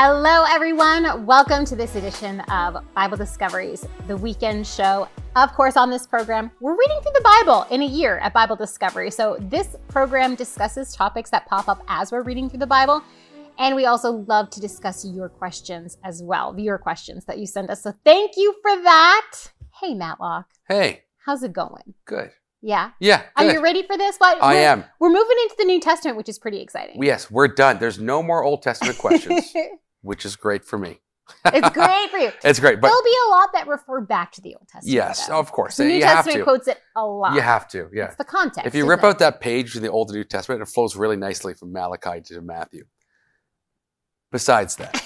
Hello, everyone. Welcome to this edition of Bible Discoveries, the weekend show. Of course, on this program, we're reading through the Bible in a year at Bible Discovery. So, this program discusses topics that pop up as we're reading through the Bible. And we also love to discuss your questions as well, viewer questions that you send us. So, thank you for that. Hey, Matlock. Hey, How's it going? good. Yeah. Yeah, Are good. you ready for this? What, I we're- am. We're moving into the New Testament, which is pretty exciting. Yes, we're done. There's no more Old Testament questions, which is great for me. it's great for you. It's great, but There'll be a lot that refer back to the Old Testament. yes, though. of course, The New you have Testament to. quotes it a lot. You have to, yeah. It's the context. If you rip it? out that page in the Old and New Testament, it flows really nicely from Malachi to Matthew. Besides that,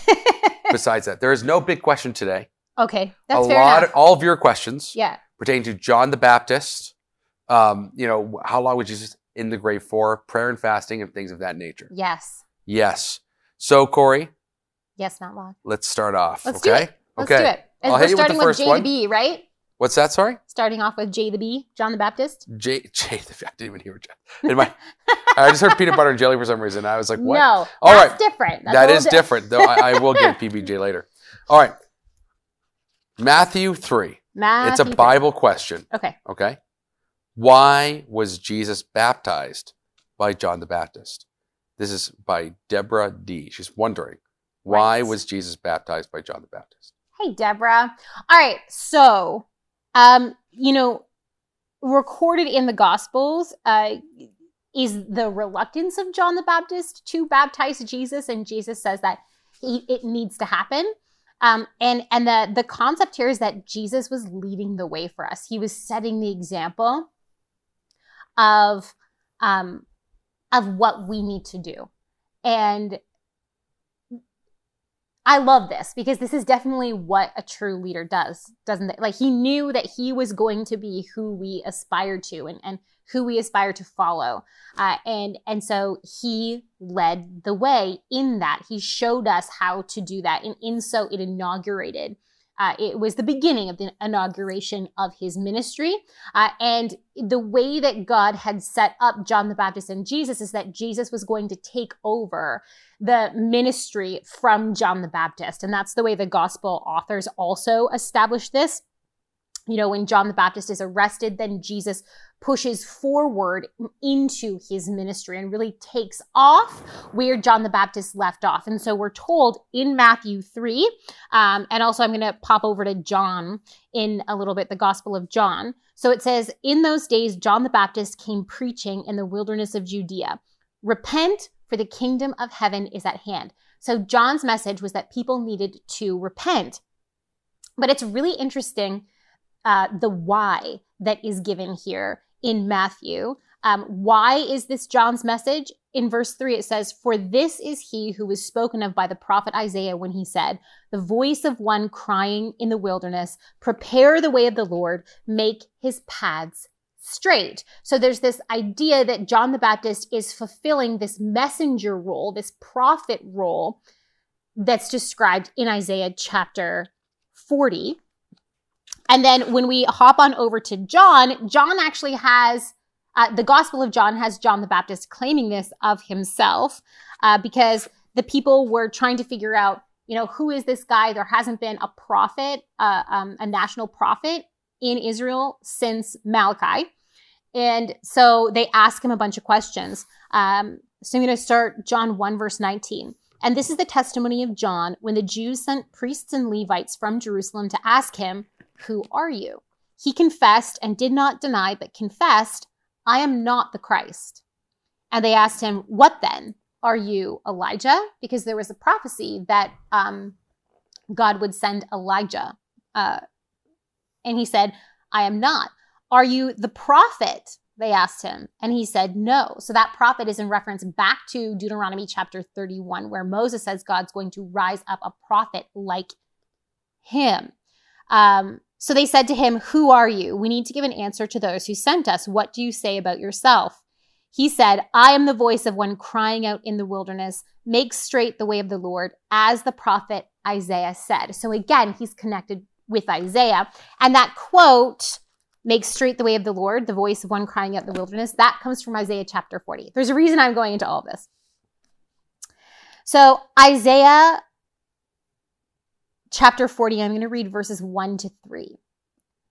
besides that, there is no big question today. okay, that's a fair lot, enough. all of your questions yeah. pertain to John the Baptist. Um, you know, how long was Jesus in the grave for? Prayer and fasting and things of that nature. Yes. Yes. So, Corey, Yes, not long. let's start off. Let's do okay. it. Let's okay. do it. I'll we're with the starting with, first J one. to B, right? What's that? Sorry. Starting off with J to B, John the Baptist. J, J, I didn't even hear J. In my, I just heard peanut butter and jelly for some reason. I was like, what? No, All that's right. different. That's that is di- different, though. I, I will get PBJ later. All right. Matthew 3. Matthew it's a three. Bible question. Okay. Okay. Why was Jesus baptized by John the Baptist? This is by Deborah D. She's wondering, why Right. was Jesus baptized by John the Baptist? Hey, Deborah. All right. So, um, you know, recorded in the Gospels uh, is the reluctance of John the Baptist to baptize Jesus, and Jesus says that he, it needs to happen. Um, and and the the concept here is that Jesus was leading the way for us. He was setting the example of um, of what we need to do, and I love this because this is definitely what a true leader does, doesn't it? Like he knew that he was going to be who we aspire to and, and who we aspire to follow. Uh, and and so he led the way in that. He showed us how to do that. And in so it inaugurated. Uh, it was the beginning of the inauguration of his ministry. Uh, and the way that God had set up John the Baptist and Jesus is that Jesus was going to take over the ministry from John the Baptist. And that's the way the gospel authors also establish this. You know, when John the Baptist is arrested, then Jesus pushes forward into his ministry and really takes off where John the Baptist left off. And so we're told in Matthew 3, um, and also I'm going to pop over to John in a little bit, the Gospel of John. So it says, In those days, John the Baptist came preaching in the wilderness of Judea. Repent, for the kingdom of heaven is at hand. So John's message was that people needed to repent. But it's really interesting uh, the why that is given here in Matthew. Um, why is this John's message? In verse 3, it says, For this is he who was spoken of by the prophet Isaiah when he said, The voice of one crying in the wilderness, Prepare the way of the Lord, make his paths straight. So there's this idea that John the Baptist is fulfilling this messenger role, this prophet role that's described in Isaiah chapter 40. And then when we hop on over to John, John actually has uh, the Gospel of John has John the Baptist claiming this of himself uh, because the people were trying to figure out, you know, who is this guy? There hasn't been a prophet, uh, um, a national prophet in Israel since Malachi. And so they ask him a bunch of questions. Um, so I'm going to start John 1, verse 19. And this is the testimony of John when the Jews sent priests and Levites from Jerusalem to ask him, Who are you? He confessed and did not deny, but confessed, I am not the Christ. And they asked him, What then? Are you Elijah? Because there was a prophecy that um, God would send Elijah. Uh, and he said, I am not. Are you the prophet? They asked him. And he said, No. So that prophet is in reference back to Deuteronomy chapter 31, where Moses says God's going to rise up a prophet like him. Um, so they said to him, Who are you? We need to give an answer to those who sent us. What do you say about yourself? He said, I am the voice of one crying out in the wilderness, make straight the way of the Lord, as the prophet Isaiah said. So again, he's connected with Isaiah. And that quote, make straight the way of the Lord, the voice of one crying out in the wilderness, that comes from Isaiah chapter 40. There's a reason I'm going into all this. So Isaiah chapter 40, I'm going to read verses 1 to 3.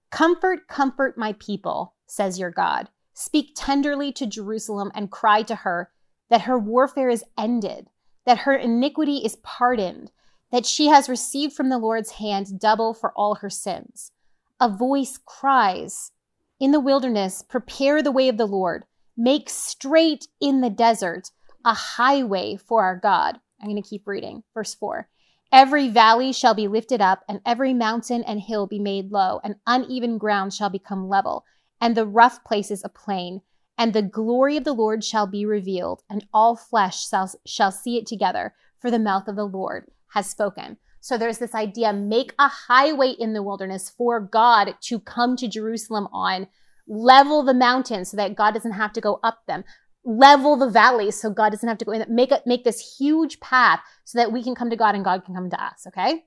Comfort, comfort my people, says your God. Speak tenderly to Jerusalem and cry to her that her warfare is ended, that her iniquity is pardoned, that she has received from the Lord's hand double for all her sins. A voice cries, In the wilderness, prepare the way of the Lord, make straight in the desert a highway for our God. I'm going to keep reading. Verse 4. Every valley shall be lifted up, and every mountain and hill be made low, and uneven ground shall become level, and the rough places a plain. And the glory of the Lord shall be revealed, and all flesh shall, shall see it together, for the mouth of the Lord has spoken. So there's this idea make a highway in the wilderness for God to come to Jerusalem on, level the mountains so that God doesn't have to go up them, level the valleys so God doesn't have to go in, make it, make this huge path so that we can come to God and God can come to us. Okay.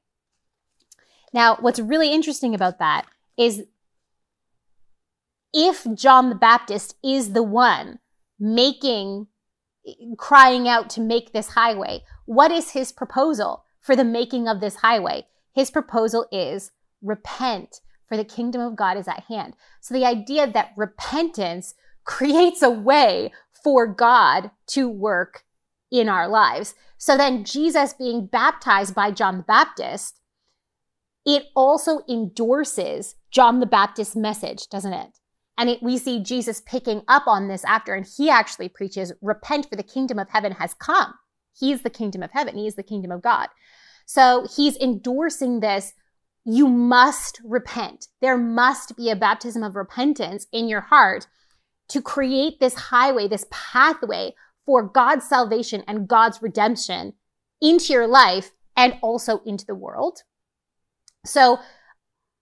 Now, what's really interesting about that is if John the Baptist is the one making, crying out to make this highway, what is his proposal for the making of this highway? His proposal is repent, for the kingdom of God is at hand. So the idea that repentance creates a way for God to work in our lives. So then Jesus being baptized by John the Baptist, it also endorses John the Baptist's message, doesn't it? And it, we see Jesus picking up on this after, and he actually preaches, repent for the kingdom of heaven has come. He's the kingdom of heaven. He is the kingdom of God. So he's endorsing this. You must repent. There must be a baptism of repentance in your heart to create this highway, this pathway for God's salvation and God's redemption into your life and also into the world. So,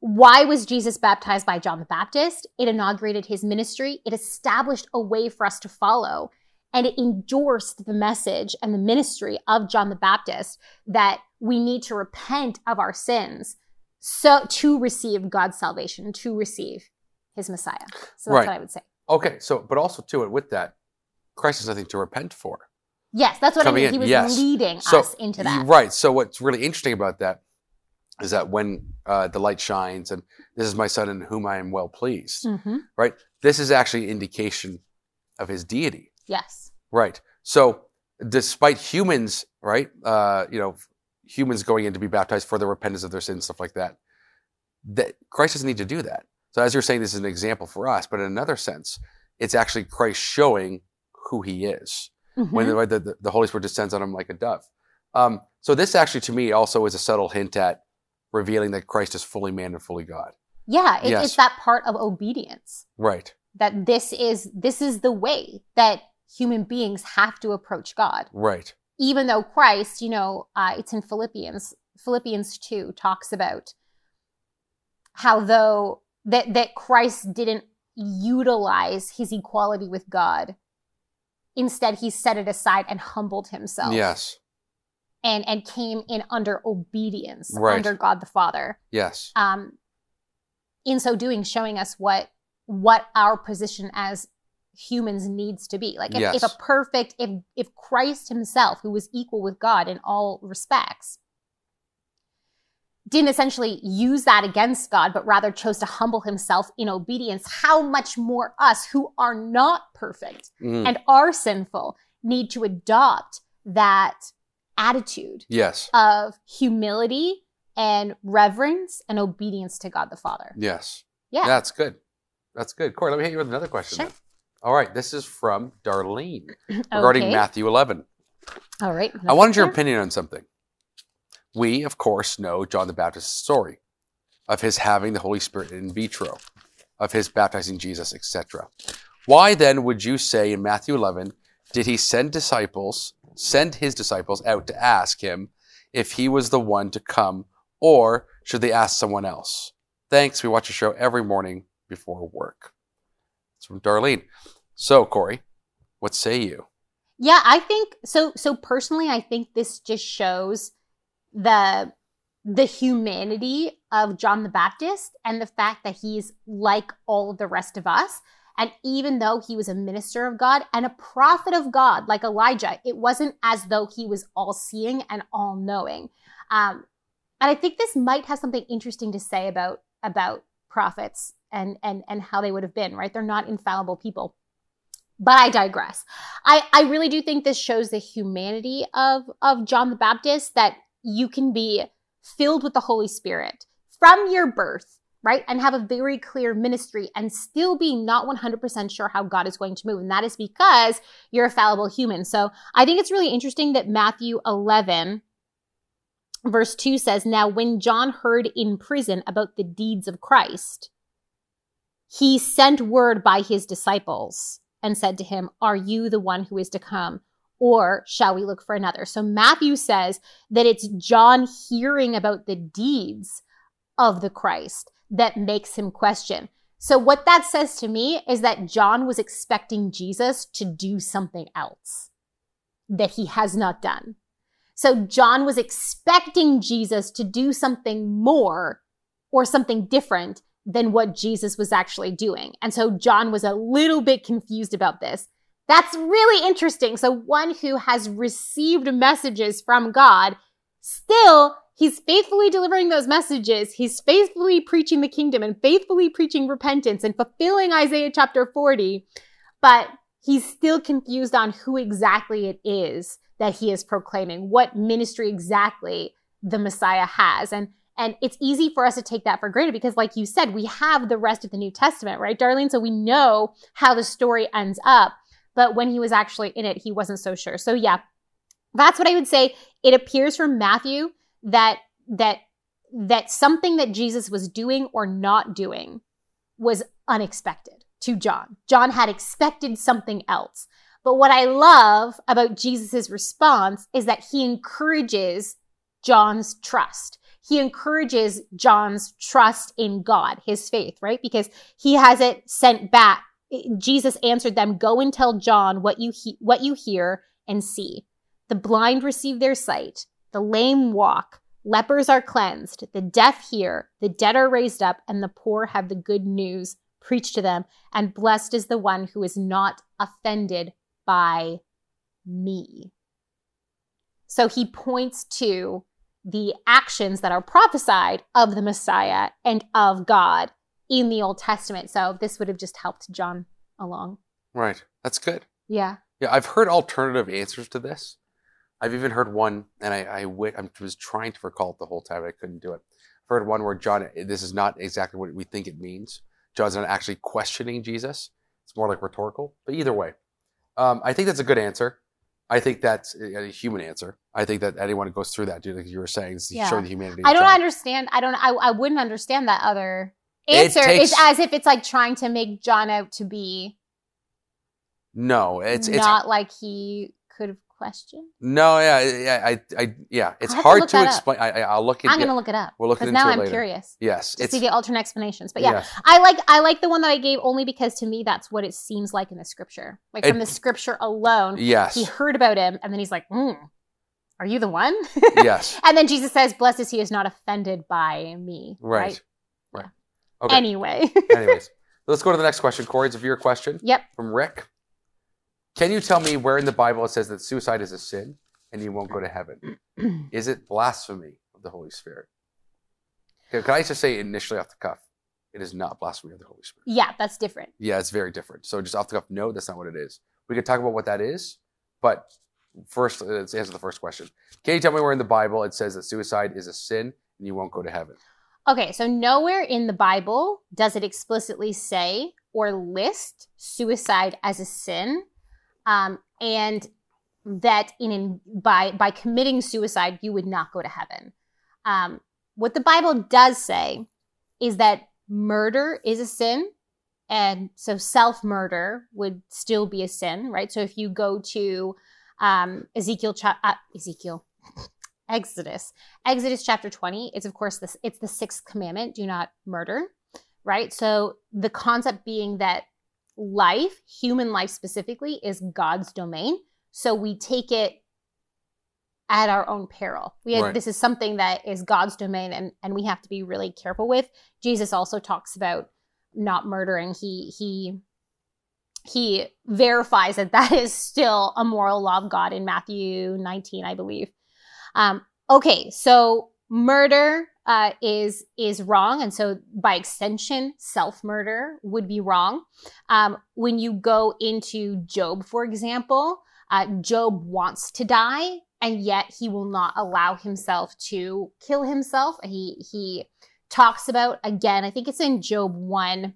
why was Jesus baptized by John the Baptist? It inaugurated his ministry, it established a way for us to follow, and it endorsed the message and the ministry of John the Baptist that we need to repent of our sins so to receive God's salvation, to receive his Messiah. So that's Right. what I would say. Okay, so but also too, with that, Christ has nothing to repent for. Yes, that's what Coming I mean. in, He was yes. leading So us into that. right. So what's really interesting about that is that when uh, the light shines, and this is my son in whom I am well pleased. hmm Right. This is actually indication of his deity. Yes. Right. So despite humans, right, uh, you know, humans going in to be baptized for the repentance of their sins, stuff like that, that Christ doesn't need to do that. So as you're saying, this is an example for us, but in another sense, it's actually Christ showing who he is when Mhm. the, the, the Holy Spirit descends on him like a dove. Um, so this actually, to me, also is a subtle hint at revealing that Christ is fully man and fully God. yeah, it, Yes. it's that part of obedience Right. that this is this is the way that human beings have to approach God. Right. Even though Christ, you know, uh, it's in Philippians. Philippians two talks about how though that that Christ didn't utilize his equality with God. Instead, he set it aside and humbled himself. Yes. and and came in under obedience Right. under God the Father. Yes. Um, in so doing, showing us what what our position as humans needs to be. Like if, Yes. if a perfect, if if Christ Himself, who was equal with God in all respects, didn't essentially use that against God, but rather chose to humble Himself in obedience, how much more us who are not perfect Mm. and are sinful need to adopt that attitude yes. of humility and reverence and obedience to God the Father. Yes. Yeah. That's good. That's good. Corey, let me hit you with another question. Sure. All right. This is from Darlene regarding Okay. Matthew 11. All right. I wanted your opinion on something. We, of course, know John the Baptist's story of his having the Holy Spirit in vitro, of his baptizing Jesus, etc. Why then would you say in Matthew 11 did he send disciples, send his disciples out to ask him if he was the one to come, or should they ask someone else? Thanks. We watch a show every morning before work. It's from Darlene. So, Corey, what say you? Yeah, I think so. So personally, I think this just shows the the humanity of John the Baptist and the fact that he's like all of the rest of us. And even though he was a minister of God and a prophet of God, like Elijah, it wasn't as though he was all seeing and all knowing. Um, And I think this might have something interesting to say about about prophets and and and how they would have been, right? They're not infallible people. But I digress. I, I really do think this shows the humanity of, of John the Baptist that you can be filled with the Holy Spirit from your birth, right? And have a very clear ministry and still be not 100% sure how God is going to move. And that is because you're a fallible human. So I think it's really interesting that Matthew 11, verse 2 says, Now when John heard in prison about the deeds of Christ, he sent word by his disciples and said to him, Are you the one who is to come? Or shall we look for another? So Matthew says that it's John hearing about the deeds of the Christ that makes him question. So, what that says to me is that John was expecting Jesus to do something else that he has not done. So, John was expecting Jesus to do something more or something different than what Jesus was actually doing. And so John was a little bit confused about this. That's really interesting. So, one who has received messages from God, still, he's faithfully delivering those messages. He's faithfully preaching the kingdom and faithfully preaching repentance and fulfilling Isaiah chapter 40. But he's still confused on who exactly it is that he is proclaiming, what ministry exactly the Messiah has. And and it's easy for us to take that for granted because, like you said, we have the rest of the New Testament, right, Darlene? So we know how the story ends up. But when he was actually in it, he wasn't so sure. So, yeah, that's what I would say. It appears from Matthew that that that something that Jesus was doing or not doing was unexpected to John. John had expected something else. But what I love about Jesus' response is that he encourages John's trust he encourages John's trust in God, his faith, right? Because he has it sent back. Jesus answered them, "Go and tell John what you he- what you hear and see. The blind receive their sight, the lame walk, lepers are cleansed, the deaf hear, the dead are raised up, and the poor have the good news preached to them. And blessed is the one who is not offended by me." So he points to the actions that are prophesied of the Messiah and of God in the Old Testament. So this would have just helped John along. Right. That's good. Yeah. Yeah, I've heard alternative answers to this. I've even heard one, and I, I, w- I was trying to recall it the whole time, but I couldn't do it. I've heard one where John, this is not exactly what we think it means. John's not actually questioning Jesus. It's more like rhetorical. But either way, um, I think that's a good answer. I think that's a human answer. I think that anyone who goes through that, dude, like you were saying, is yeah. showing the humanity. I don't understand. I don't. I, I wouldn't understand that other answer. Takes, it's as if it's like trying to make John out to be. No, it's not it's, like he could have question? No, yeah, yeah, I, I, yeah. It's hard to, to explain. I, will look. It, I'm going to look it up. We'll look into now it I'm curious. Yes, to see the alternate explanations. But yeah, yes. I like I like the one that I gave only because to me that's what it seems like in the scripture. Like from it, the scripture alone. Yes, he heard about him, and then he's like, mm, "Are you the one?" yes. And then Jesus says, "Blessed is he is not offended by me." Right. right. Okay. Anyway. Anyways, let's go to the next question. Corey, it's a viewer question. Yep. From Rick. Can you tell me where in the Bible it says that suicide is a sin? and you won't go to heaven. Is it blasphemy of the Holy Spirit? Can I just say initially off the cuff? It is not blasphemy of the Holy Spirit. Yeah, that's different. Yeah, it's very different. So just off the cuff, no, that's not what it is. We could talk about what that is, but first, let's answer the first question. Can you tell me where in the Bible it says that suicide is a sin and you won't go to heaven? Okay, so nowhere in the Bible does it explicitly say or list suicide as a sin. Um, and that in by by committing suicide you would not go to heaven. Um, what the Bible does say is that murder is a sin, and so self murder would still be a sin, right? So if you go to um, Ezekiel, uh, Ezekiel, Exodus, Exodus chapter twenty, it's of course this it's the sixth commandment: do not murder, right? So the concept being that life, human life specifically, is God's domain. So we take it at our own peril. We have, right. this is something that is God's domain and, and we have to be really careful with. Jesus also talks about not murdering. He he he verifies that that is still a moral law of God in Matthew 19, I believe. Um, okay, so murder uh, is is wrong, and so by extension, self murder would be wrong. Um, when you go into Job, for example, uh, Job wants to die, and yet he will not allow himself to kill himself. He he talks about again. I think it's in Job one.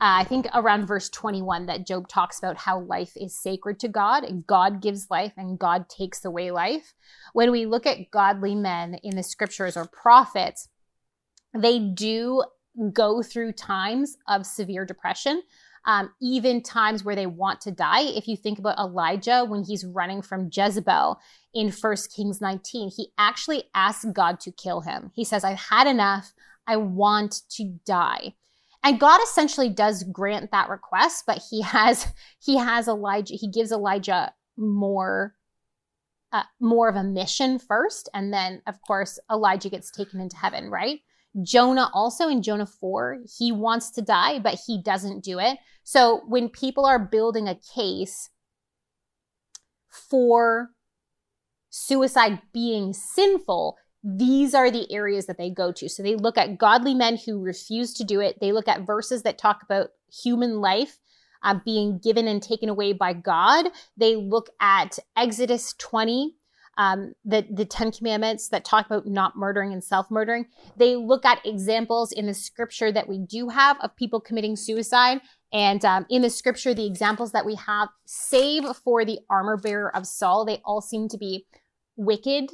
Uh, I think around verse 21 that Job talks about how life is sacred to God and God gives life and God takes away life. When we look at godly men in the scriptures or prophets, they do go through times of severe depression, um, even times where they want to die. If you think about Elijah when he's running from Jezebel in 1 Kings 19, he actually asks God to kill him. He says, I've had enough. I want to die and god essentially does grant that request but he has he has elijah he gives elijah more uh, more of a mission first and then of course elijah gets taken into heaven right? Jonah also in jonah 4 he wants to die but he doesn't do it. So when people are building a case for suicide being sinful these are the areas that they go to. So they look at godly men who refuse to do it. They look at verses that talk about human life uh, being given and taken away by God. They look at Exodus 20, um, the, the Ten Commandments that talk about not murdering and self murdering. They look at examples in the scripture that we do have of people committing suicide. And um, in the scripture, the examples that we have, save for the armor bearer of Saul, they all seem to be wicked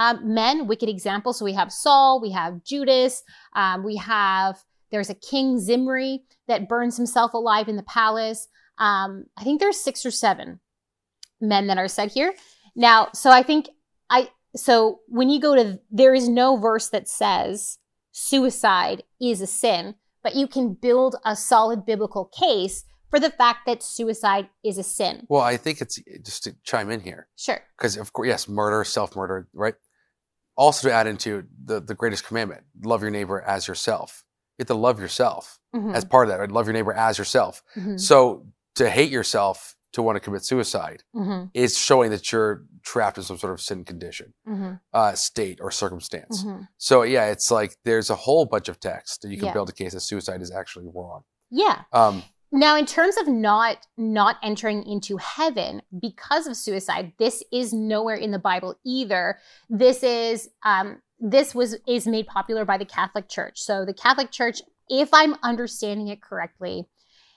um, men, wicked examples. So we have Saul, we have Judas, um, we have, there's a king Zimri that burns himself alive in the palace. Um, I think there's six or seven men that are said here. Now, so I think I, so when you go to, there is no verse that says suicide is a sin, but you can build a solid biblical case for the fact that suicide is a sin. Well, I think it's just to chime in here. Sure. Because, of course, yes, murder, self murder, right? Also to add into the, the greatest commandment love your neighbor as yourself you have to love yourself mm-hmm. as part of that right? love your neighbor as yourself mm-hmm. so to hate yourself to want to commit suicide mm-hmm. is showing that you're trapped in some sort of sin condition mm-hmm. uh, state or circumstance mm-hmm. so yeah it's like there's a whole bunch of text that you can yeah. build a case that suicide is actually wrong yeah um, now, in terms of not not entering into heaven because of suicide, this is nowhere in the Bible either. This is um, this was is made popular by the Catholic Church. So the Catholic Church, if I'm understanding it correctly,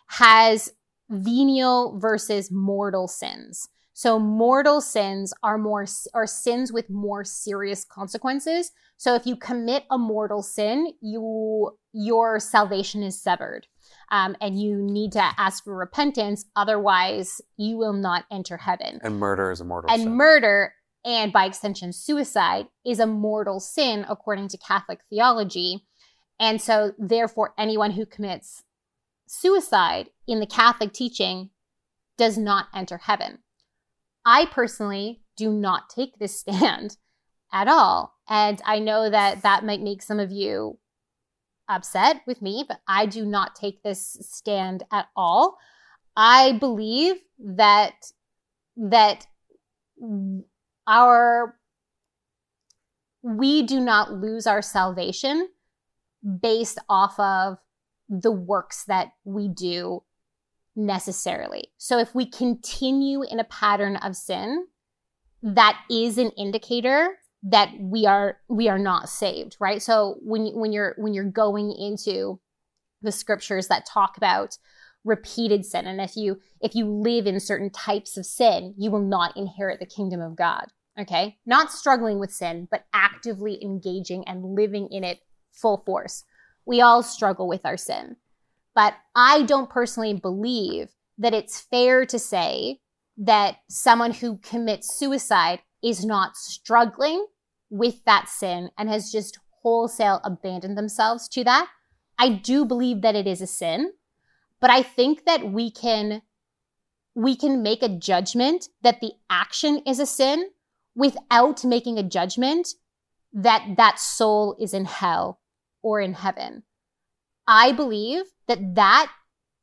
has venial versus mortal sins. So mortal sins are more are sins with more serious consequences. So if you commit a mortal sin, you your salvation is severed um, and you need to ask for repentance. Otherwise, you will not enter heaven. And murder is a mortal and sin. And murder, and by extension, suicide is a mortal sin according to Catholic theology. And so, therefore, anyone who commits suicide in the Catholic teaching does not enter heaven. I personally do not take this stand at all. And I know that that might make some of you upset with me, but I do not take this stand at all. I believe that that our we do not lose our salvation based off of the works that we do necessarily. So if we continue in a pattern of sin, that is an indicator that we are we are not saved right? So when when you're when you're going into the scriptures that talk about repeated sin and if you if you live in certain types of sin you will not inherit the kingdom of god okay? Not struggling with sin but actively engaging and living in it full force. We all struggle with our sin but i don't personally believe that it's fair to say that someone who commits suicide is not struggling with that sin and has just wholesale abandoned themselves to that. I do believe that it is a sin, but I think that we can we can make a judgment that the action is a sin without making a judgment that that soul is in hell or in heaven. I believe that that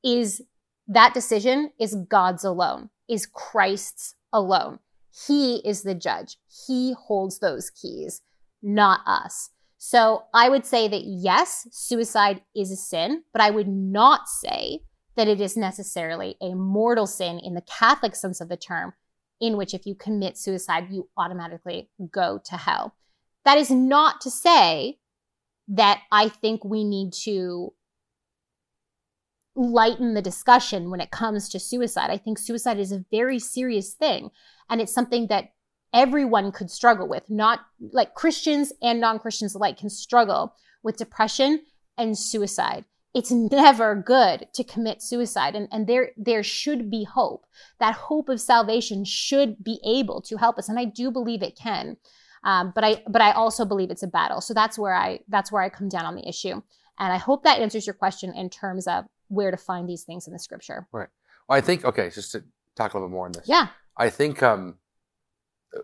is that decision is God's alone, is Christ's alone. He is the judge. He holds those keys. not us. So I would say that yes, suicide is a sin, but I would not say that it is necessarily a mortal sin in the Catholic sense of the term, in which if you commit suicide, you automatically go to hell. That is not to say that I think we need to lighten the discussion when it comes to suicide. I think suicide is a very serious thing, and it's something that everyone could struggle with, not like Christians and non Christians alike can struggle with depression and suicide. It's never good to commit suicide, and, and there, there should be hope. That hope of salvation should be able to help us, and I do believe it can. Um, but I, but I also believe it's a battle. So that's where I, that's where I come down on the issue. And I hope that answers your question in terms of where to find these things in the scripture. Right. Well, I think okay, just to talk a little bit more on this. Yeah. I think um,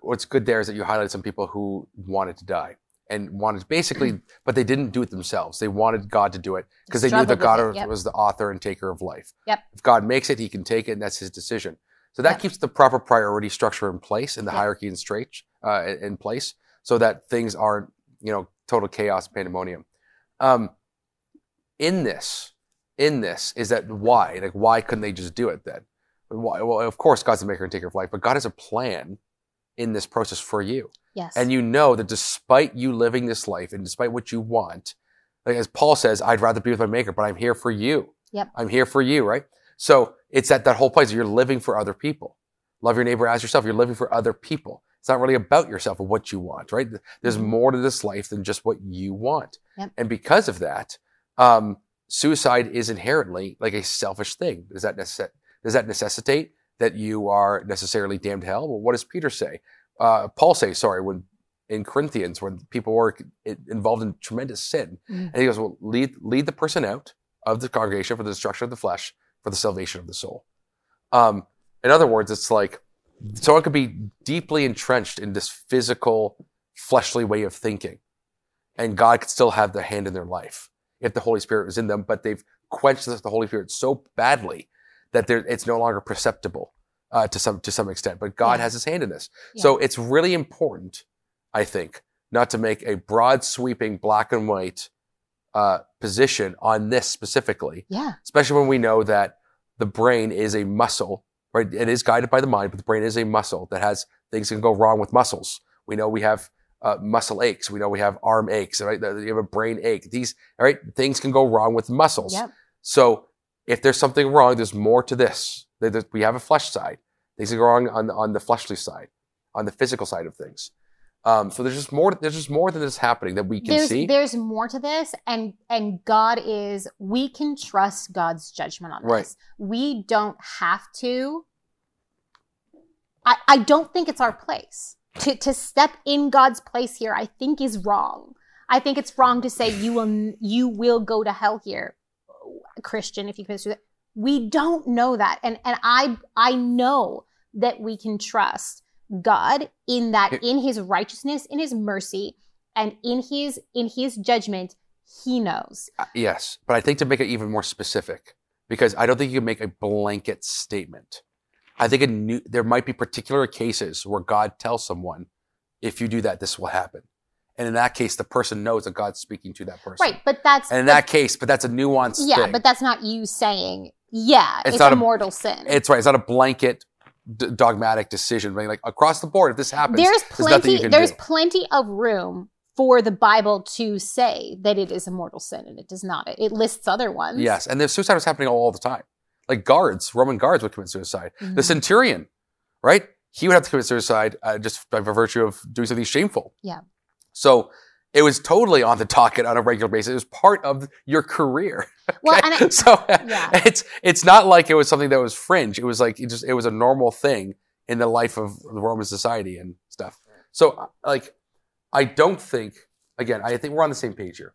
what's good there is that you highlighted some people who wanted to die and wanted basically, but they didn't do it themselves. They wanted God to do it because they knew that God it, yep. was the author and taker of life. Yep. If God makes it, He can take it, and that's His decision. So that Yep. keeps the proper priority structure in place and the Yep. hierarchy and straight uh, in- in place, so that things aren't you know total chaos, pandemonium. Um, in this, in this is that why? Like, why couldn't they just do it then? Why? Well, of course, God's the maker and taker of life, but God has a plan in this process for you. Yes. And you know that despite you living this life and despite what you want, like as Paul says, I'd rather be with my maker, but I'm here for you. Yep. I'm here for you, right? So it's at that whole place you're living for other people. Love your neighbor as yourself. You're living for other people. It's not really about yourself or what you want, right? There's Mhm. more to this life than just what you want. Yep. And because of that, um, suicide is inherently like a selfish thing. Does that necess- does that necessitate that you are necessarily damned to hell? Well, what does Peter say? Uh, Paul say, sorry, when in Corinthians, when people were involved in tremendous sin, Mhm. and he goes, "Well, lead lead the person out of the congregation for the destruction of the flesh, for the salvation of the soul." Um, in other words, it's like someone could be deeply entrenched in this physical, fleshly way of thinking, and God could still have the hand in their life if the Holy Spirit was in them, but they've quenched the Holy Spirit so badly that it's no longer perceptible uh, to some to some extent. But God Yeah. has His hand in this, so it's really important, I think, not to make a broad, sweeping, black and white uh, position on this specifically, yeah. especially when we know that the brain is a muscle, right? It is guided by the mind, but the brain is a muscle that has things can go wrong with muscles. We know we have uh, muscle aches. We know we have arm aches, right? You have a brain ache. These, all right? Things can go wrong with muscles. Yep. So if there's something wrong, there's more to this. We have a flesh side. Things are wrong on, on the fleshly side, on the physical side of things. Um, so there's just more. There's just more than this happening that we can There's see. there's more to this, and and God is. We can trust God's judgment on Right. this. We don't have to. I I don't think it's our place to to step in God's place here. I think is wrong. I think it's wrong to say you will you will go to hell here, Christian, if you consider that. We don't know that, and and I I know that we can trust God in that in His righteousness, in His mercy, and in His in His judgment, He knows. Uh, yes, but I think to make it even more specific, because I don't think you can make a blanket statement. I think new, there might be particular cases where God tells someone, if you do that, this will happen. And in that case, the person knows that God's speaking to that person. Right, but that's And in but- that case, but that's a nuanced yeah, thing. but that's not you saying yeah, It's it's, not a mortal sin. it's right. It's not a blanket d- dogmatic decision. Being like across the board, if this happens, there's there's plenty there's do. plenty of room for the Bible to say that it is a mortal sin, and it does not. It lists other ones. Yes, and the suicide was happening all, the time. Like guards, Roman guards would commit suicide. The Mhm. centurion, right? He would have to commit suicide uh, just by virtue of doing something shameful. Yeah. So it was totally on the docket on a regular basis. It was part of your career. Well, okay? and I, so yeah. it's it's not like it was something that was fringe. It was like it just it was a normal thing in the life of the Roman society and stuff. So uh, like I don't think again, I think we're on the same page here.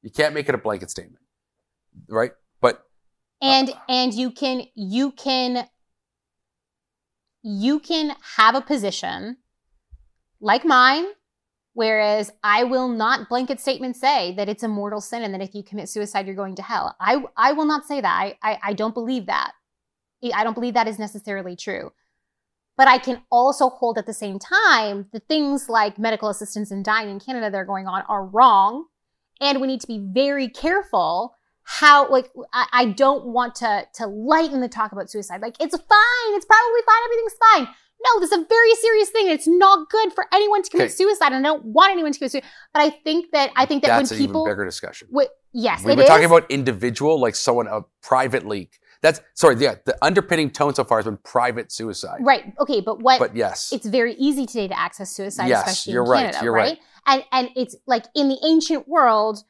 You can't make it a blanket statement. Right? But Uh, and and you can you can you can have a position like mine whereas i will not blanket statement say that it's a mortal sin and that if you commit suicide you're going to hell. I i will not say that. I i, I don't believe that. I don't believe that is necessarily true. But I can also hold at the same time the things like medical assistance and dying in Canada that are going on are wrong. And we need to be very careful how like I, I don't want to to lighten the talk about suicide. Like it's fine, it's probably fine, everything's fine. No, this is a very serious thing. It's not good for anyone to commit Okay. suicide. And I don't want anyone to commit suicide. But I think that I think that That's when an people even bigger discussion. Yes, we were is. talking about individual, like someone a private leak. That's sorry. Yeah, the underpinning tone so far has been private suicide. right. Okay, but what But yes, it's very easy today to access suicide, Yes, especially you're in right, Canada, you're right. And and it's like in the ancient world,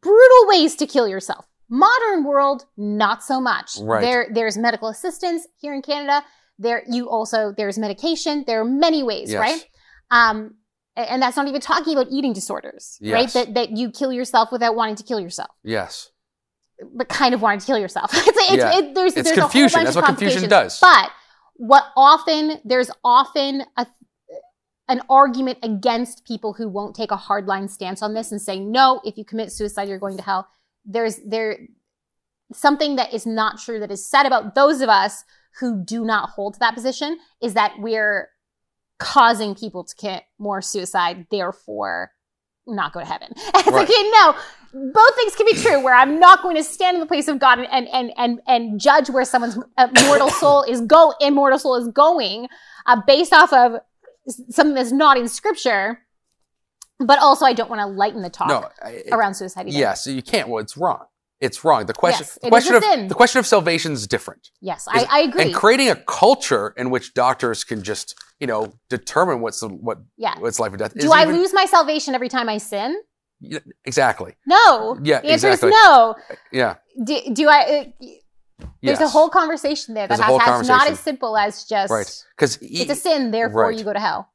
brutal ways to kill yourself. Modern world, not so much. Right. There there's medical assistance here in Canada. There you also there's medication. There are many ways, Yes. right? Um, and that's not even talking about eating disorders, right? That that you kill yourself without wanting to kill yourself, yes, but kind of wanting to kill yourself. it's, it's, Yeah. it, there's It's there's confusion. A whole bunch That's what confusion does. But what often there's often a an argument against people who won't take a hardline stance on this and say no if you commit suicide you're going to hell there's there something that is not true that is said about those of us who do not hold to that position is that we're causing people to commit more suicide therefore not go to heaven it's Right. like okay, no both things can be true where i'm not going to stand in the place of god and and and and judge where someone's mortal soul is go immortal soul is going uh, based off of something that's not in scripture but also i don't want to lighten the talk no. Around suicide either. Yes, you can't. Well, it's wrong. It's wrong. The question, Yes, the question of sin. the question of salvation is different. yes I, I agree And creating a culture in which doctors can just, you know, determine what's the, what yeah what's life and death. do i even- lose my salvation every time i sin Yeah, Exactly. no Yeah, the answer exactly. is no Yeah. do, do i uh, there's a whole conversation there that has, has not as simple as just Right. Because it's a sin therefore right. you go to hell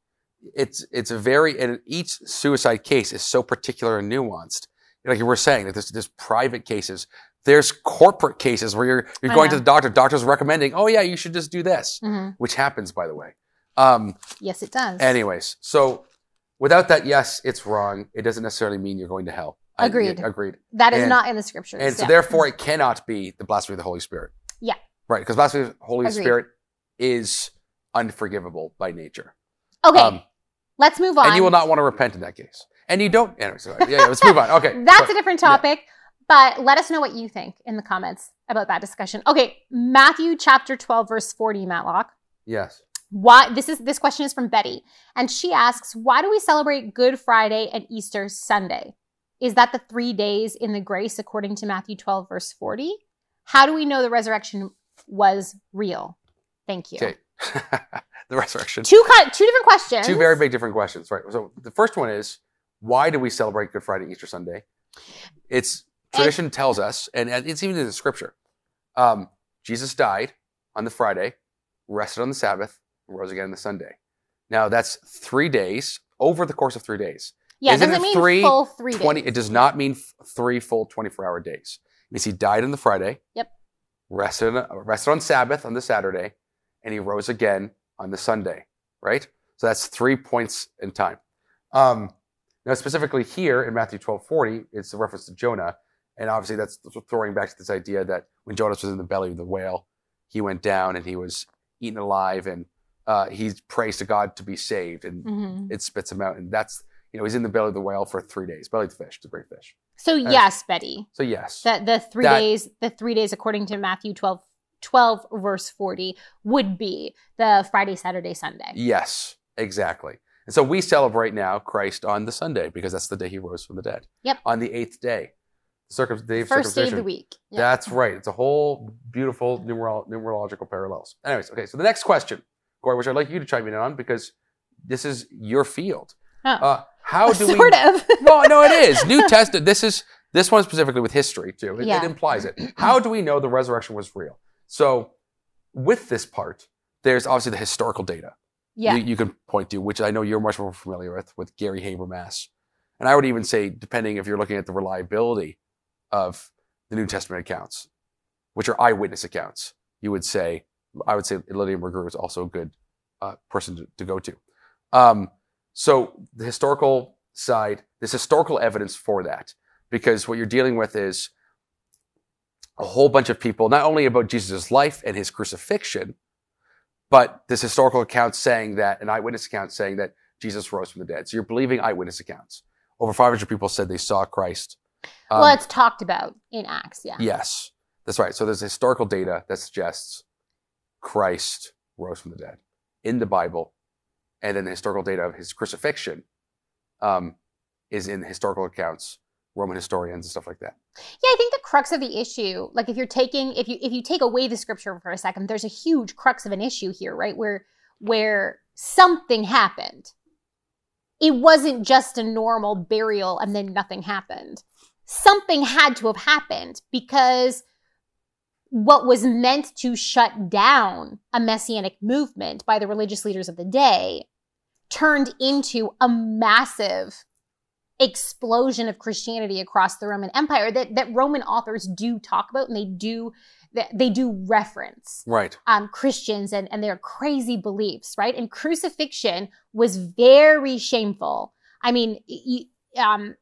it's it's a very and each suicide case is so particular and nuanced. Like you were saying, that there's there's private cases, there's corporate cases where you're you're I going to the doctor, doctor's recommending, oh yeah, you should just do this, Mhm. which happens by the way. Um, yes it does anyways, so without that, yes, it's wrong. It doesn't necessarily mean you're going to hell. I- Agreed. agreed. that is and- not in the scriptures And so yeah. therefore, it cannot be the blasphemy of the Holy Spirit. Yeah. Right, because blasphemy of the Holy Agreed. Spirit is unforgivable by nature. okay Um, let's move on and you will not want to repent in that case. And you don't. Anyways, yeah, yeah, let's move on. Okay. That's a different topic. But let us know what you think in the comments about that discussion. Okay, Matthew chapter 12, verse 40, Matlock. Yes. Why this is this question is from Betty. And she asks, why do we celebrate Good Friday and Easter Sunday? Is that the three days in the grace according to Matthew 12, verse 40? How do we know the resurrection was real? Thank you. Okay. the resurrection. Two two different questions. Two very big different questions, right? So the first one is why do we celebrate Good Friday, Easter Sunday? It's tradition tells us, and and it's even in the scripture. Um, Jesus died on the Friday, rested on the Sabbath, and rose again on the Sunday. Now that's three days over the course of three days. yeah, it isn't doesn't it mean three, full three 20 days. it does not mean f- three full 24 hour days it means he died on the friday Yep. rested, rested on sabbath on the saturday and he rose again on the sunday right? So that's three points in time. Um, now specifically here in matthew 12 40 it's a reference to jonah. And obviously that's throwing back to this idea that when jonas was in the belly of the whale he went down and he was eaten alive and uh, he prays to god to be saved and Mhm. it spits him out. And that's you know he's in the belly of the whale for three days. Belly of the fish it's a great fish. So yes, Betty. so yes. That the three That- days the three days according to matthew 12 12 verse 40 would be the friday saturday sunday yes exactly and so we celebrate now christ on the sunday because that's the day he rose from the dead Yep. on the eighth day Circum- day of first day of the week Yeah. that's right it's a whole beautiful numerol- numerological parallels anyways okay so the next question corey which i'd like you to chime in on because this is your field Oh. uh, how do we sort of well, no, it is New Testament. This is this one specifically with history too. It, Yeah. it implies it. How do we know the resurrection was real? So, with this part, there's obviously the historical data yeah you, you can point to, which I know you're much more familiar with, with Gary Habermas. And I would even say, depending if you're looking at the reliability of the New Testament accounts, which are eyewitness accounts, you would say, I would say Lydia Magruder is also a good uh, person to, to go to. Um, so the historical side, there's historical evidence for that, because what you're dealing with is a whole bunch of people, not only about Jesus' life and his crucifixion, but this historical account saying that an eyewitness account saying that Jesus rose from the dead. So you're believing eyewitness accounts. Over 500 people said they saw Christ. Um, well, it's talked about in Acts, yeah. yes, that's right. So there's historical data that suggests Christ rose from the dead in the Bible, and then the historical data of his crucifixion um, is in historical accounts, Roman historians and stuff like that. Yeah, I think the crux of the issue, like if you're taking if you if you take away the scripture for a second, there's a huge crux of an issue here, right? Where where something happened. It wasn't just a normal burial and then nothing happened. Something had to have happened because what was meant to shut down a messianic movement by the religious leaders of the day turned into a massive explosion of Christianity across the Roman Empire that, that Roman authors do talk about and they do they do reference Right. um, Christians and, and their crazy beliefs, right? And crucifixion was very shameful. I mean, y- um,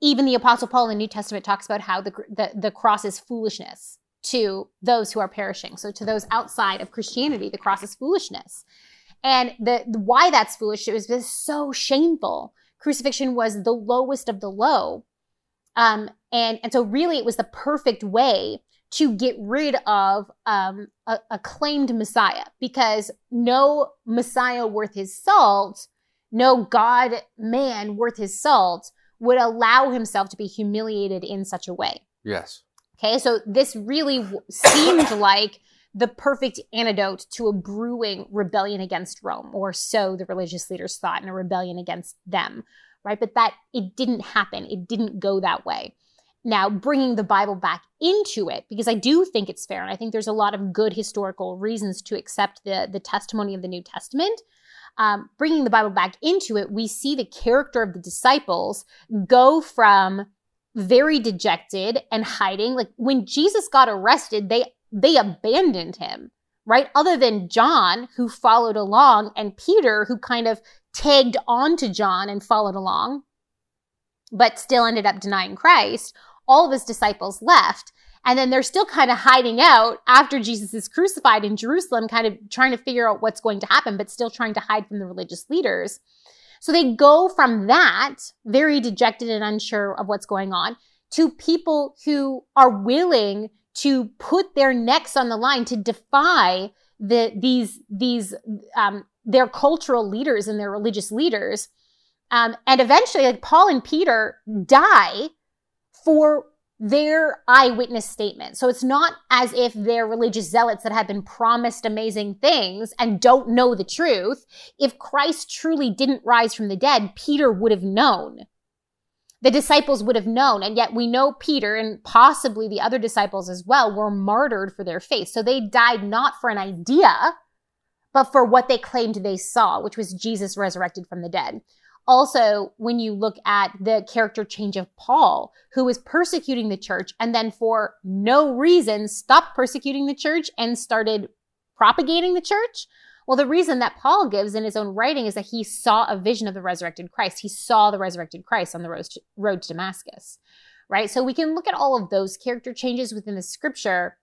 even the Apostle Paul in the New Testament talks about how the, the, the cross is foolishness to those who are perishing. So to those outside of Christianity, the cross is foolishness. And the, the why that's foolish it was just so shameful. Crucifixion was the lowest of the low. Um, and, and so really it was the perfect way to get rid of um, a, a claimed Messiah because no Messiah worth his salt, no God man worth his salt would allow himself to be humiliated in such a way. Yes. Okay, so this really w- seemed like the perfect antidote to a brewing rebellion against Rome, or so the religious leaders thought, and a rebellion against them, right? But that it didn't happen. It didn't go that way. Now, bringing the Bible back into it, because I do think it's fair, and I think there's a lot of good historical reasons to accept the, the testimony of the New Testament. Um, bringing the Bible back into it, we see the character of the disciples go from very dejected and hiding. Like when Jesus got arrested, they they abandoned him, right? Other than John, who followed along, and Peter, who kind of tagged on to John and followed along, but still ended up denying Christ. All of his disciples left. And then they're still kind of hiding out after Jesus is crucified in Jerusalem, kind of trying to figure out what's going to happen, but still trying to hide from the religious leaders. So they go from that, very dejected and unsure of what's going on, to people who are willing to put their necks on the line to defy the these these um, their cultural leaders and their religious leaders, um, and eventually, like Paul and Peter die for their eyewitness statement. So it's not as if they're religious zealots that have been promised amazing things and don't know the truth. If Christ truly didn't rise from the dead, Peter would have known. The disciples would have known. And yet we know Peter and possibly the other disciples as well were martyred for their faith. So they died not for an idea, but for what they claimed they saw, which was Jesus resurrected from the dead also when you look at the character change of Paul, who was persecuting the church and then for no reason stopped persecuting the church and started propagating the church. Well, the reason that Paul gives in his own writing is that he saw a vision of the resurrected Christ. He saw the resurrected Christ on the road to, road to Damascus, right? So we can look at all of those character changes within the scripture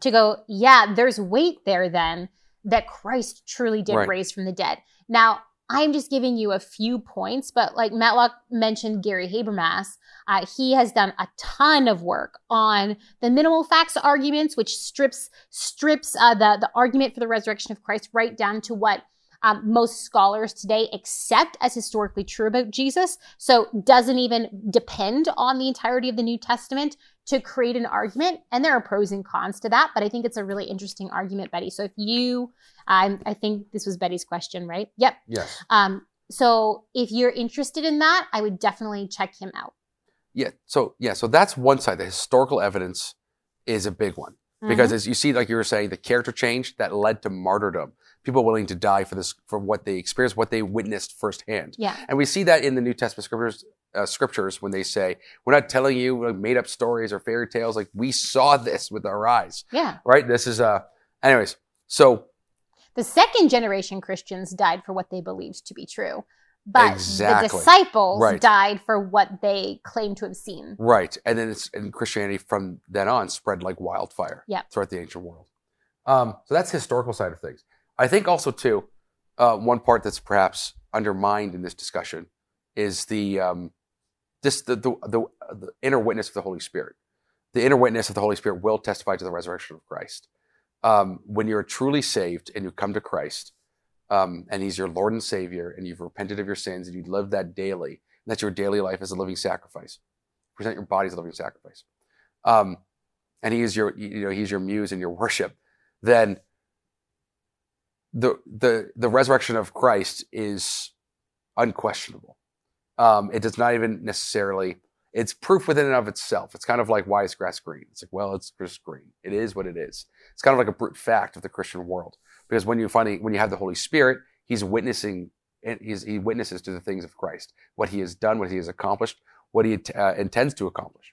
to go, yeah, there's weight there then that Christ truly did Right. raise from the dead. Now, I'm just giving you a few points, but like Matlock mentioned, Gary Habermas, uh, he has done a ton of work on the minimal facts arguments, which strips strips uh, the the argument for the resurrection of Christ right down to what um, most scholars today accept as historically true about Jesus. So doesn't even depend on the entirety of the New Testament to create an argument. And there are pros and cons to that, but I think it's a really interesting argument, Betty. So if you, um, I think this was Betty's question, right? Yep. Yes. Um, so if you're interested in that, I would definitely check him out. Yeah. So yeah. So that's one side. The historical evidence is a big one because Mhm. as you see, like you were saying, the character change that led to martyrdom. People willing to die for this, for what they experienced, what they witnessed firsthand. yeah, And we see that in the New Testament scriptures, uh, scriptures when they say, "We're not telling you like, made up stories or fairy tales. Like we saw this with our eyes." yeah. Right. This is uh. Anyways, so The second generation Christians died for what they believed to be true, but Exactly. the disciples Right. died for what they claimed to have seen. right, and then it's and Christianity from then on spread like wildfire. Yep. Throughout the ancient world. Um. So that's the historical side of things. I think also too, uh, one part that's perhaps undermined in this discussion is the um, this the, the the the inner witness of the Holy Spirit. The inner witness of the Holy Spirit will testify to the resurrection of Christ. Um, when you're truly saved and you come to Christ, um, and He's your Lord and Savior, and you've repented of your sins and you live that daily, and that's your daily life as a living sacrifice. Present your body as a living sacrifice. Um, and He is your you know He's your muse and your worship. Then the the the resurrection of Christ is unquestionable. Um, it does not even necessarily. It's proof within and of itself. It's kind of like why is grass green? It's like well, it's just green. It is what it is. It's kind of like a brute fact of the Christian world because when you finally when you have the Holy Spirit, He's witnessing. He's, he witnesses to the things of Christ, what He has done, what He has accomplished, what He uh, intends to accomplish,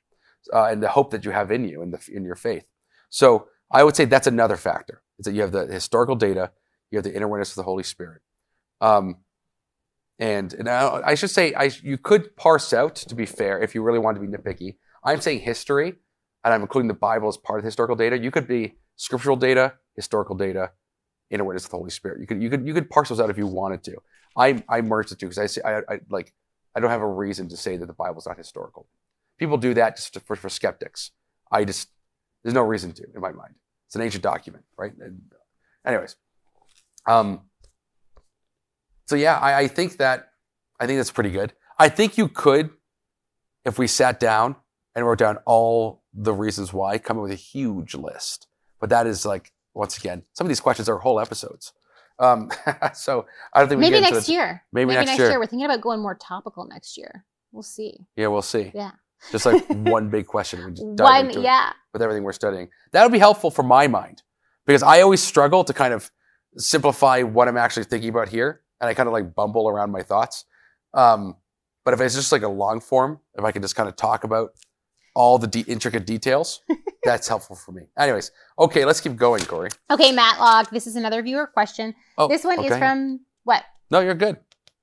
uh, and the hope that you have in you in in your faith. So I would say that's another factor. Is that you have the historical data you have the inner witness of the Holy Spirit. Um, and, and I, should say, I, you could parse out, to be fair, if you really want to be nitpicky. I'm saying history, and I'm including the Bible as part of historical data. You could be scriptural data, historical data, inner witness of the Holy Spirit. You could you could you could parse those out if you wanted to. I I merged the two because I say I, I like I don't have a reason to say that the Bible's not historical. People do that just for, for skeptics. I just there's no reason to in my mind. It's an ancient document, right? And, anyways, um, so yeah, I, I think that I think that's pretty good. I think you could, if we sat down and wrote down all the reasons why, come up with a huge list. But that is like once again, some of these questions are whole episodes. Um, so I don't think we maybe next the, year. Maybe, maybe next, next year. year. We're thinking about going more topical next year. We'll see. Yeah, we'll see. Yeah. Just like one big question. We just dive One, yeah. with everything we're studying. That would be helpful for my mind because I always struggle to kind of simplify what I'm actually thinking about here, and I kind of like bumble around my thoughts. Um, but if it's just like a long form, if I can just kind of talk about all the de- intricate details, that's helpful for me. Anyways, okay, let's keep going, Corey. Okay, Matlock. This is another viewer question. Oh, this one is from what? No, you're good.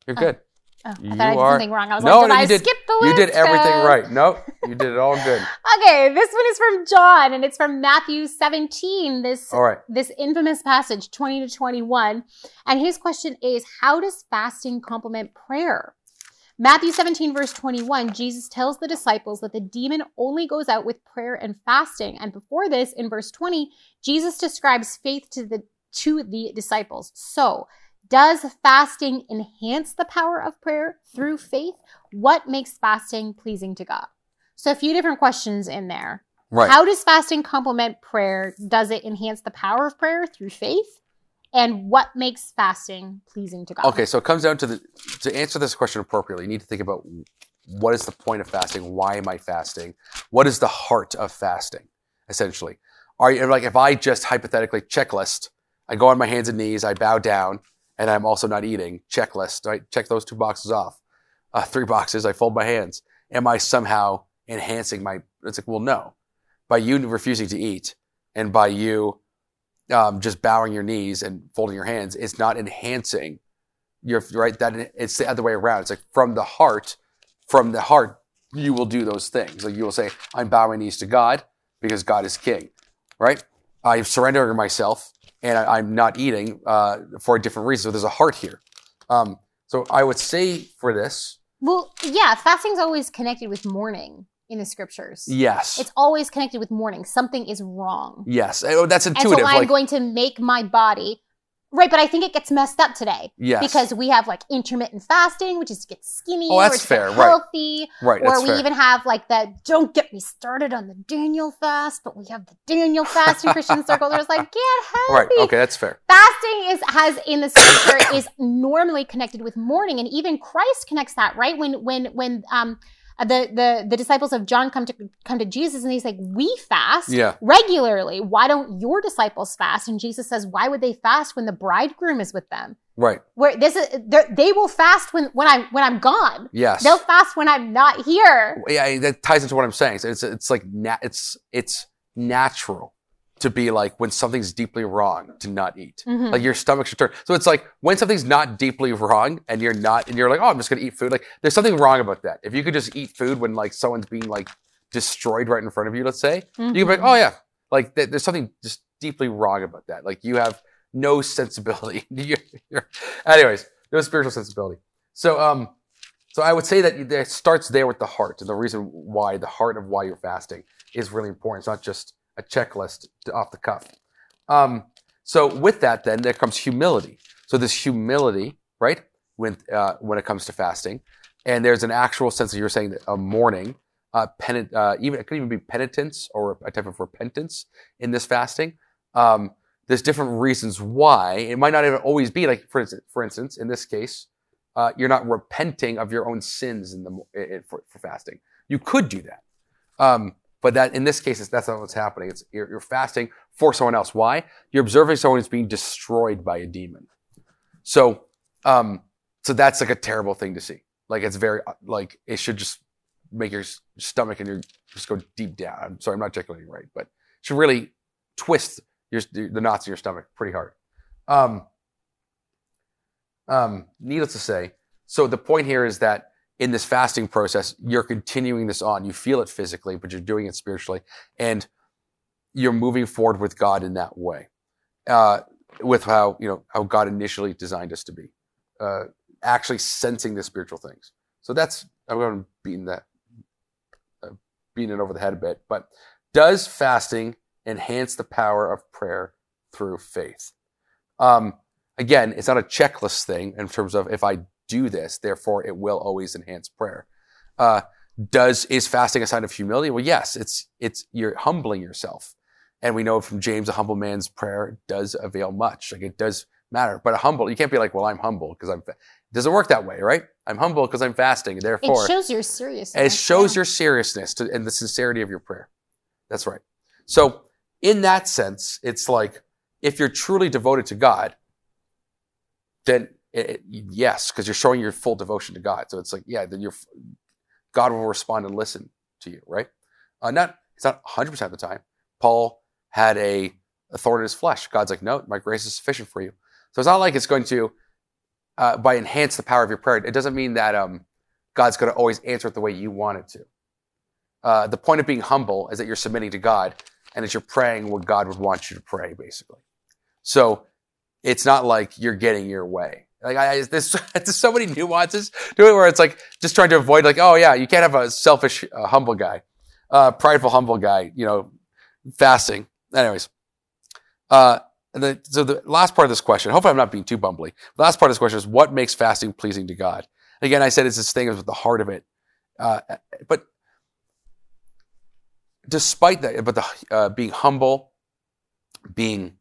You're Oh, good. Oh, I You thought I did are- something wrong. I was No, like, did no, I did- skip the You did everything Uh, right. Nope, you did it all good. Okay, this one is from John, and it's from Matthew 17. This All right. this infamous passage 20 to 21 and his question is how does fasting complement prayer matthew 17 verse 21 jesus tells the disciples that the demon only goes out with prayer and fasting and before this in verse 20 jesus describes faith to the to the disciples so does fasting enhance the power of prayer through faith what makes fasting pleasing to god so a few different questions in there Right. how does fasting complement prayer? Does it enhance the power of prayer through faith? And what makes fasting pleasing to God? Okay, so it comes down to the to answer this question appropriately. You need to think about what is the point of fasting? Why am I fasting? What is the heart of fasting? Essentially, are you like if I just hypothetically checklist, I go on my hands and knees, I bow down, and I'm also not eating. Checklist, right? Check those two boxes off. Uh, three boxes. I fold my hands. Am I somehow enhancing my? It's like, well, no. By you refusing to eat, and by you um, just bowing your knees and folding your hands, it's not enhancing your right. That it's the other way around. It's like from the heart, from the heart, you will do those things. Like you will say, "I'm bowing knees to God because God is King," right? I'm surrendering myself, and I, I'm not eating uh, for a different reason. So there's a heart here. Um, so I would say for this, Well, yeah, fasting's always connected with mourning in the scriptures. yes, It's always connected with mourning. Something is wrong. yes. Oh, that's And so. I'm like going to make my body right, but I think it gets messed up today. yes, Because we have like intermittent fasting, which is to get skinny Oh, or that's fair, get right. healthy. right. Or we fair. even have like the don't get me started on the Daniel fast, but we have the Daniel fast in Christian circle. There's like get right. healthy. Okay, that's fair. Fasting is has in the scripture is normally connected with mourning, and even Christ connects that right when when when um Uh, the the the disciples of John come to come to Jesus and he's like we fast Yeah. regularly. Why don't your disciples fast? And Jesus says, why would they fast when the bridegroom is with them? Right. Where this is they're- will fast when when I when I'm gone. Yes. They'll fast when I'm not here. yeah, that ties into what I'm saying. It's it's like na- it's it's natural to be like when something's deeply wrong to not eat. Mhm. Like your stomach should turn. So it's like when something's not deeply wrong and you're not and you're like, oh, I'm just gonna eat food. Like there's something wrong about that. If you could just eat food when like someone's being like destroyed right in front of you, let's say, you could be like, Mhm. oh yeah, like th- there's something just deeply wrong about that. Like you have no sensibility. anyways, no spiritual sensibility. So, um, so I would say that it starts there with the heart, and the reason why the heart of why you're fasting is really important. It's not just a checklist off the cuff. Um, so with that, then there comes humility. So this humility, right, when uh, when it comes to fasting, and there's an actual sense that you're saying that a mourning, uh, penit, uh, even it could even be penitence or a type of repentance in this fasting. Um, there's different reasons why it might not even always be like for instance, for instance in this case, uh, you're not repenting of your own sins in the for, for fasting. You could do that. Um, but that in this case, that's not what's happening. It's you're, you're fasting for someone else. Why? You're observing someone who's being destroyed by a demon. So, um, so that's like a terrible thing to see. Like it's very like it should just make your stomach and your just go deep down. I'm sorry, I'm not articulating right, but it should really twist your the knots in your stomach pretty hard. Um, um, needless to say, so the point here is that in this fasting process, you're continuing this on. You feel it physically, but you're doing it spiritually, and you're moving forward with God in that way, uh, with how you know how God initially designed us to be, uh, actually sensing the spiritual things. So that's I'm going to beating that, uh, beating it over the head a bit. But does fasting enhance the power of prayer through faith? Um, again, it's not a checklist thing in terms of if I do this, therefore it will always enhance prayer. Uh, does is fasting a sign of humility? Well, yes, it's it's you're humbling yourself, and we know from James, a humble man's prayer does avail much. Like it does matter, but a humble you can't be like, well, I'm humble because I'm. Fa-. It doesn't work that way, right? I'm humble because I'm fasting, therefore it shows your seriousness. It shows yeah. your seriousness to, and the sincerity of your prayer. That's right. So in that sense, it's like if you're truly devoted to God, then it, yes, because you're showing your full devotion to God. So it's like, yeah, then your God will respond and listen to you, right? Uh, not it's not 100 percent of the time. Paul had a, a thorn in his flesh. God's like, no, my grace is sufficient for you. So it's not like it's going to uh, by enhance the power of your prayer. It doesn't mean that um, God's going to always answer it the way you want it to. Uh, the point of being humble is that you're submitting to God and that you're praying what God would want you to pray, basically. So it's not like you're getting your way. Like I, there's, there's so many nuances to it where it's like just trying to avoid like, oh yeah, you can't have a selfish, uh, humble guy, uh, prideful, humble guy, you know, fasting. Anyways, uh, and the, so the last part of this question, hopefully I'm not being too bumbly. The last part of this question is what makes fasting pleasing to God? Again, I said it's this thing with the heart of it. Uh, but despite that, but the uh, being humble, being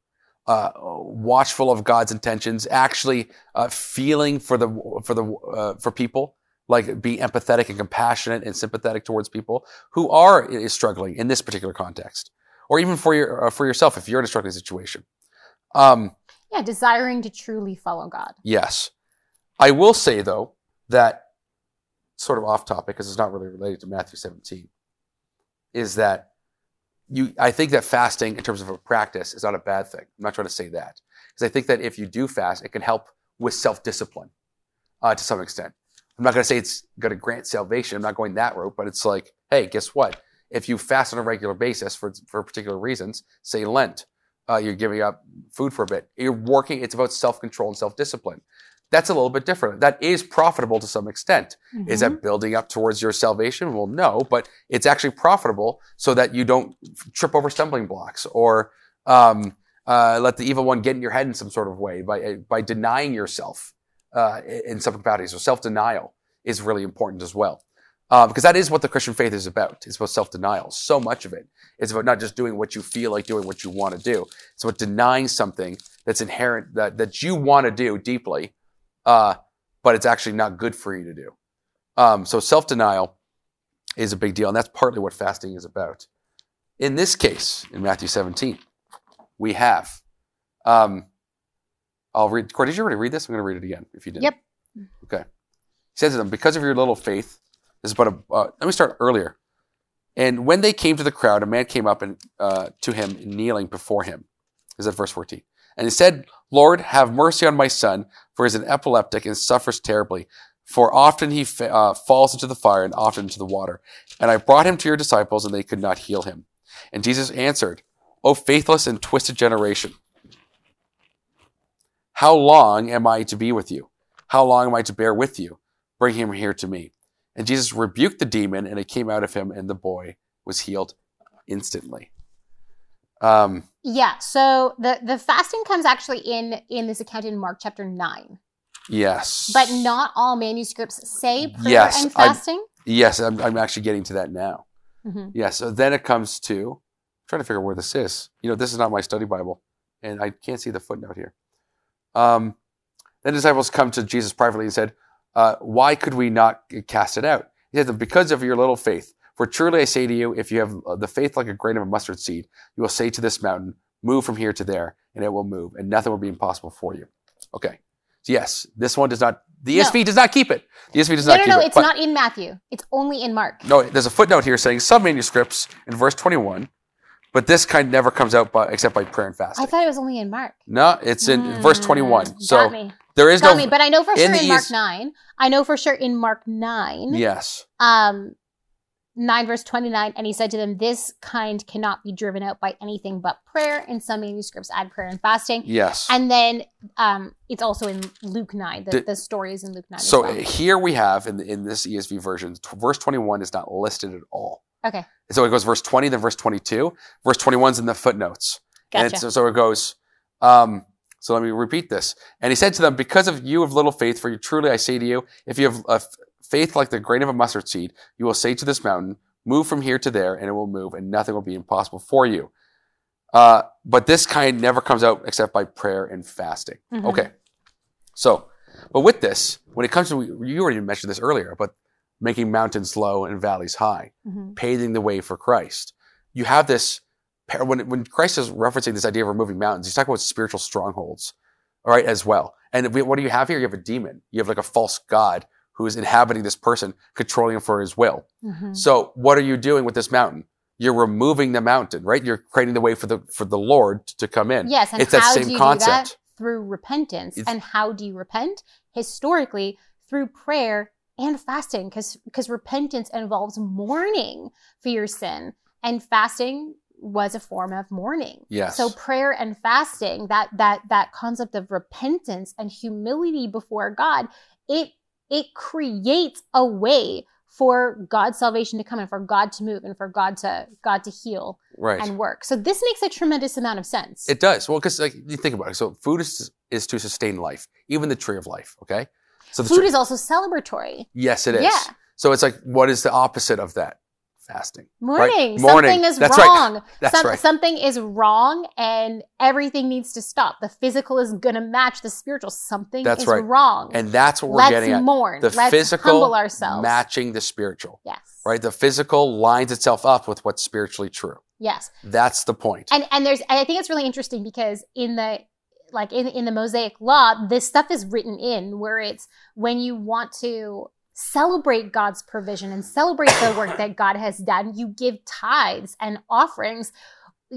uh, watchful of God's intentions, actually uh, feeling for the for the uh, for people, like be empathetic and compassionate and sympathetic towards people who are struggling in this particular context, or even for your uh, for yourself if you're in a struggling situation. Um, yeah, desiring to truly follow God. Yes, I will say though that sort of off topic because it's not really related to Matthew 17 is that you, I think that fasting in terms of a practice is not a bad thing. I'm not trying to say that because I think that if you do fast, it can help with self-discipline uh, to some extent. I'm not going to say it's going to grant salvation. I'm not going that route, but it's like, hey, guess what? If you fast on a regular basis for for particular reasons, say Lent, uh, you're giving up food for a bit. You're working. It's about self-control and self-discipline that's a little bit different. That is profitable to some extent. Mm-hmm. Is that mm-hmm. building up towards your salvation? Well, no, but it's actually profitable so that you don't trip over stumbling blocks or um, uh, let the evil one get in your head in some sort of way by by denying yourself uh, in some capacity. So self denial is really important as well. Uh, because that is what the Christian faith is about. It's about self-denial. So much of it is about not just doing what you feel like doing, what you want to do. It's about denying something that's inherent that that you want to do deeply, uh, but it's actually not good for you to do. Um, so self denial is a big deal, and that's partly what fasting is about. In this case, in Matthew 17, we have. Um, I'll read. Corey, did you already read this? I'm going to read it again if you didn't. Yep. Okay. He says to them, Because of your little faith, this is but a. Uh, let me start earlier. And when they came to the crowd, a man came up and uh, to him, kneeling before him. Is that verse 14? And he said, Lord, have mercy on my son, for he is an epileptic and suffers terribly. For often he fa- uh, falls into the fire and often into the water. And I brought him to your disciples, and they could not heal him. And Jesus answered, O faithless and twisted generation, How long am I to be with you? How long am I to bear with you? Bring him here to me. And Jesus rebuked the demon, and it came out of him, and the boy was healed instantly. Um, Yeah. So the the fasting comes actually in in this account in Mark chapter nine, yes. but not all manuscripts say prayer Yes, and I- fasting. Yes, I'm, I'm actually getting to that now. Mhm. Yeah, so then it comes to I'm trying to figure out where this is. You know, this is not my study Bible, and I can't see the footnote here. Um, then disciples come to Jesus privately and said, uh, "Why could we not cast it out?" He said, "Because of your little faith. For truly I say to you, if you have uh, the faith like a grain of a mustard seed, you will say to this mountain, move from here to there, and it will move, and nothing will be impossible for you." Okay. So yes, this one does not. The No. ESV does not keep it. The ESV does No, not no, keep it. no. it. It's not in Matthew. It's only in Mark. no, there's a footnote here saying some manuscripts in verse 21, but this kind never comes out by, except by prayer and fasting. I thought it was only in Mark. no, it's in verse 21. Mm, So there is Got no. me. But I know for sure in Mark ES nine. I know for sure in Mark nine. yes. um 9 verse 29 and he said to them this kind cannot be driven out by anything but prayer and some manuscripts add prayer and fasting Yes. and then um it's also in luke 9 the, Did- the story is in luke 9 so well. here we have in, in this ESV version, t- verse 21 is not listed at all. okay So it goes verse 20, then verse 22. Verse 21 is in the footnotes. And gotcha it's- so it goes, um, so let me repeat this. And he said to them, Because of you of little faith, for you truly I say to you, if you have a f- faith like the grain of a mustard seed, you will say to this mountain, Move from here to there, and it will move, and nothing will be impossible for you. Uh, but this kind never comes out except by prayer and fasting. Mhm. Okay. So, but with this, when it comes to, you already mentioned this earlier, but making mountains low and valleys high Mhm. paving the way for Christ. You have this when when Christ is referencing this idea of removing mountains, he's talking about spiritual strongholds, all right, as well. And we, what do you have here? You have a demon. You have like a false god who is inhabiting this person, controlling him for his will. Mhm. So, what are you doing with this mountain? You're removing the mountain, right? You're creating the way for the for the Lord to come in. yes and it's that how same do you do that through repentance It's- and how do you repent historically through prayer and fasting because because repentance involves mourning for your sin and fasting was a form of mourning Yes. So prayer and fasting, that that that concept of repentance and humility before God, it it creates a way for God's salvation to come and for God to move and for God to God to heal right. and work. So this makes a tremendous amount of sense. It does. Well, because like you think about it. So, food is is to sustain life, even the tree of life. Okay. So the Food tree- is also celebratory. Yes, it is. Yeah. So it's like, what is the opposite of that? Fasting. Mourning. Mourning. Something is That's right. wrong. That's Some- right. Something is wrong and everything needs to stop. The physical is going to match the spiritual. Something That's is right. wrong. And that's what we're Let's getting at. mourn. The Let's physical humble ourselves. matching the spiritual, Yes. right? The physical lines itself up with what's spiritually true. Yes. That's the point. and and there's i think it's really interesting because in the like in, in the mosaic law this stuff is written in where it's when you want to celebrate god's provision and celebrate the work that god has done. You give tithes and offerings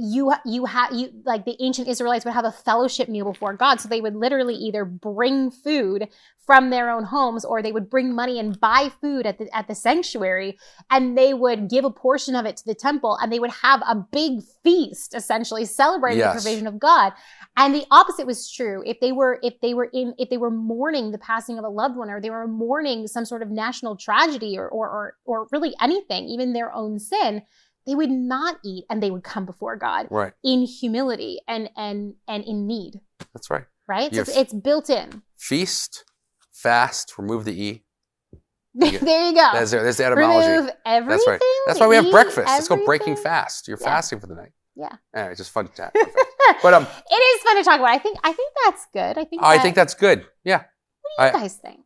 you you have you like the ancient israelites would have a fellowship meal before god so they would literally either bring food from their own homes or they would bring money and buy food at the at the sanctuary and they would give a portion of it to the temple and they would have a big feast essentially celebrating Yes. the provision of God. And the opposite was true. If they were if they were in if they were mourning the passing of a loved one or they were mourning some sort of national tragedy or or or, or really anything, even their own sin, they would not eat and they would come before God right. in humility and and and in need, That's right. right? So it's, it's built in. Feast, fast, remove the E. You- there you go. There's, there's the etymology. Remove everything. That's right. That's why we have breakfast. Let's go breaking fast. You're Yeah. fasting for the night. Yeah. Anyway, just fun to talk. but um, it is fun to talk about. I think I think that's good. I think I that- think that's good. Yeah. What do I- you guys think?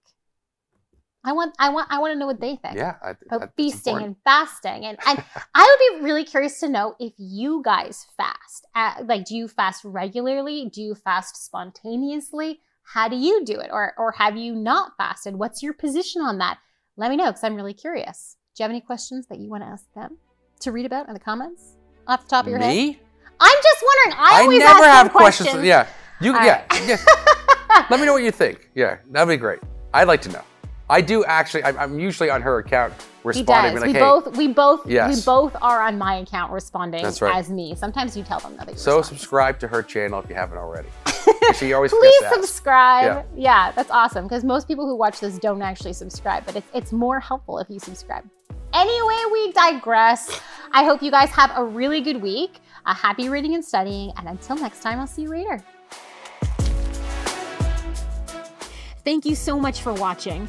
I want I want I want to know what they think. Yeah. I, About that's feasting important. and fasting, and, and I would be really curious to know if you guys fast. Uh, like, do you fast regularly? Do you fast spontaneously? How do you do it, or or have you not fasted? What's your position on that? Let me know because I'm really curious. Do you have any questions that you want to ask them to read about in the comments off the top of your head? Me? I'm just wondering. I, I always never have questions. questions. Yeah. You. All yeah. right. yeah. Let me know what you think. Yeah, that'd be great. I'd like to know. I do actually. I'm, I'm usually on her account responding. He responding, does. being we like, "Hey, both we both Yes. we both are on my account responding That's right. as me. Sometimes you tell them that so responding. subscribe to her channel if you haven't already." She always Please forgets to ask. subscribe. Yeah. that's awesome because most people who watch this don't actually subscribe, but it's, it's more helpful if you subscribe. Anyway, we digress. I hope you guys have a really good week. A happy reading and studying. And until next time, I'll see you later. Thank you so much for watching.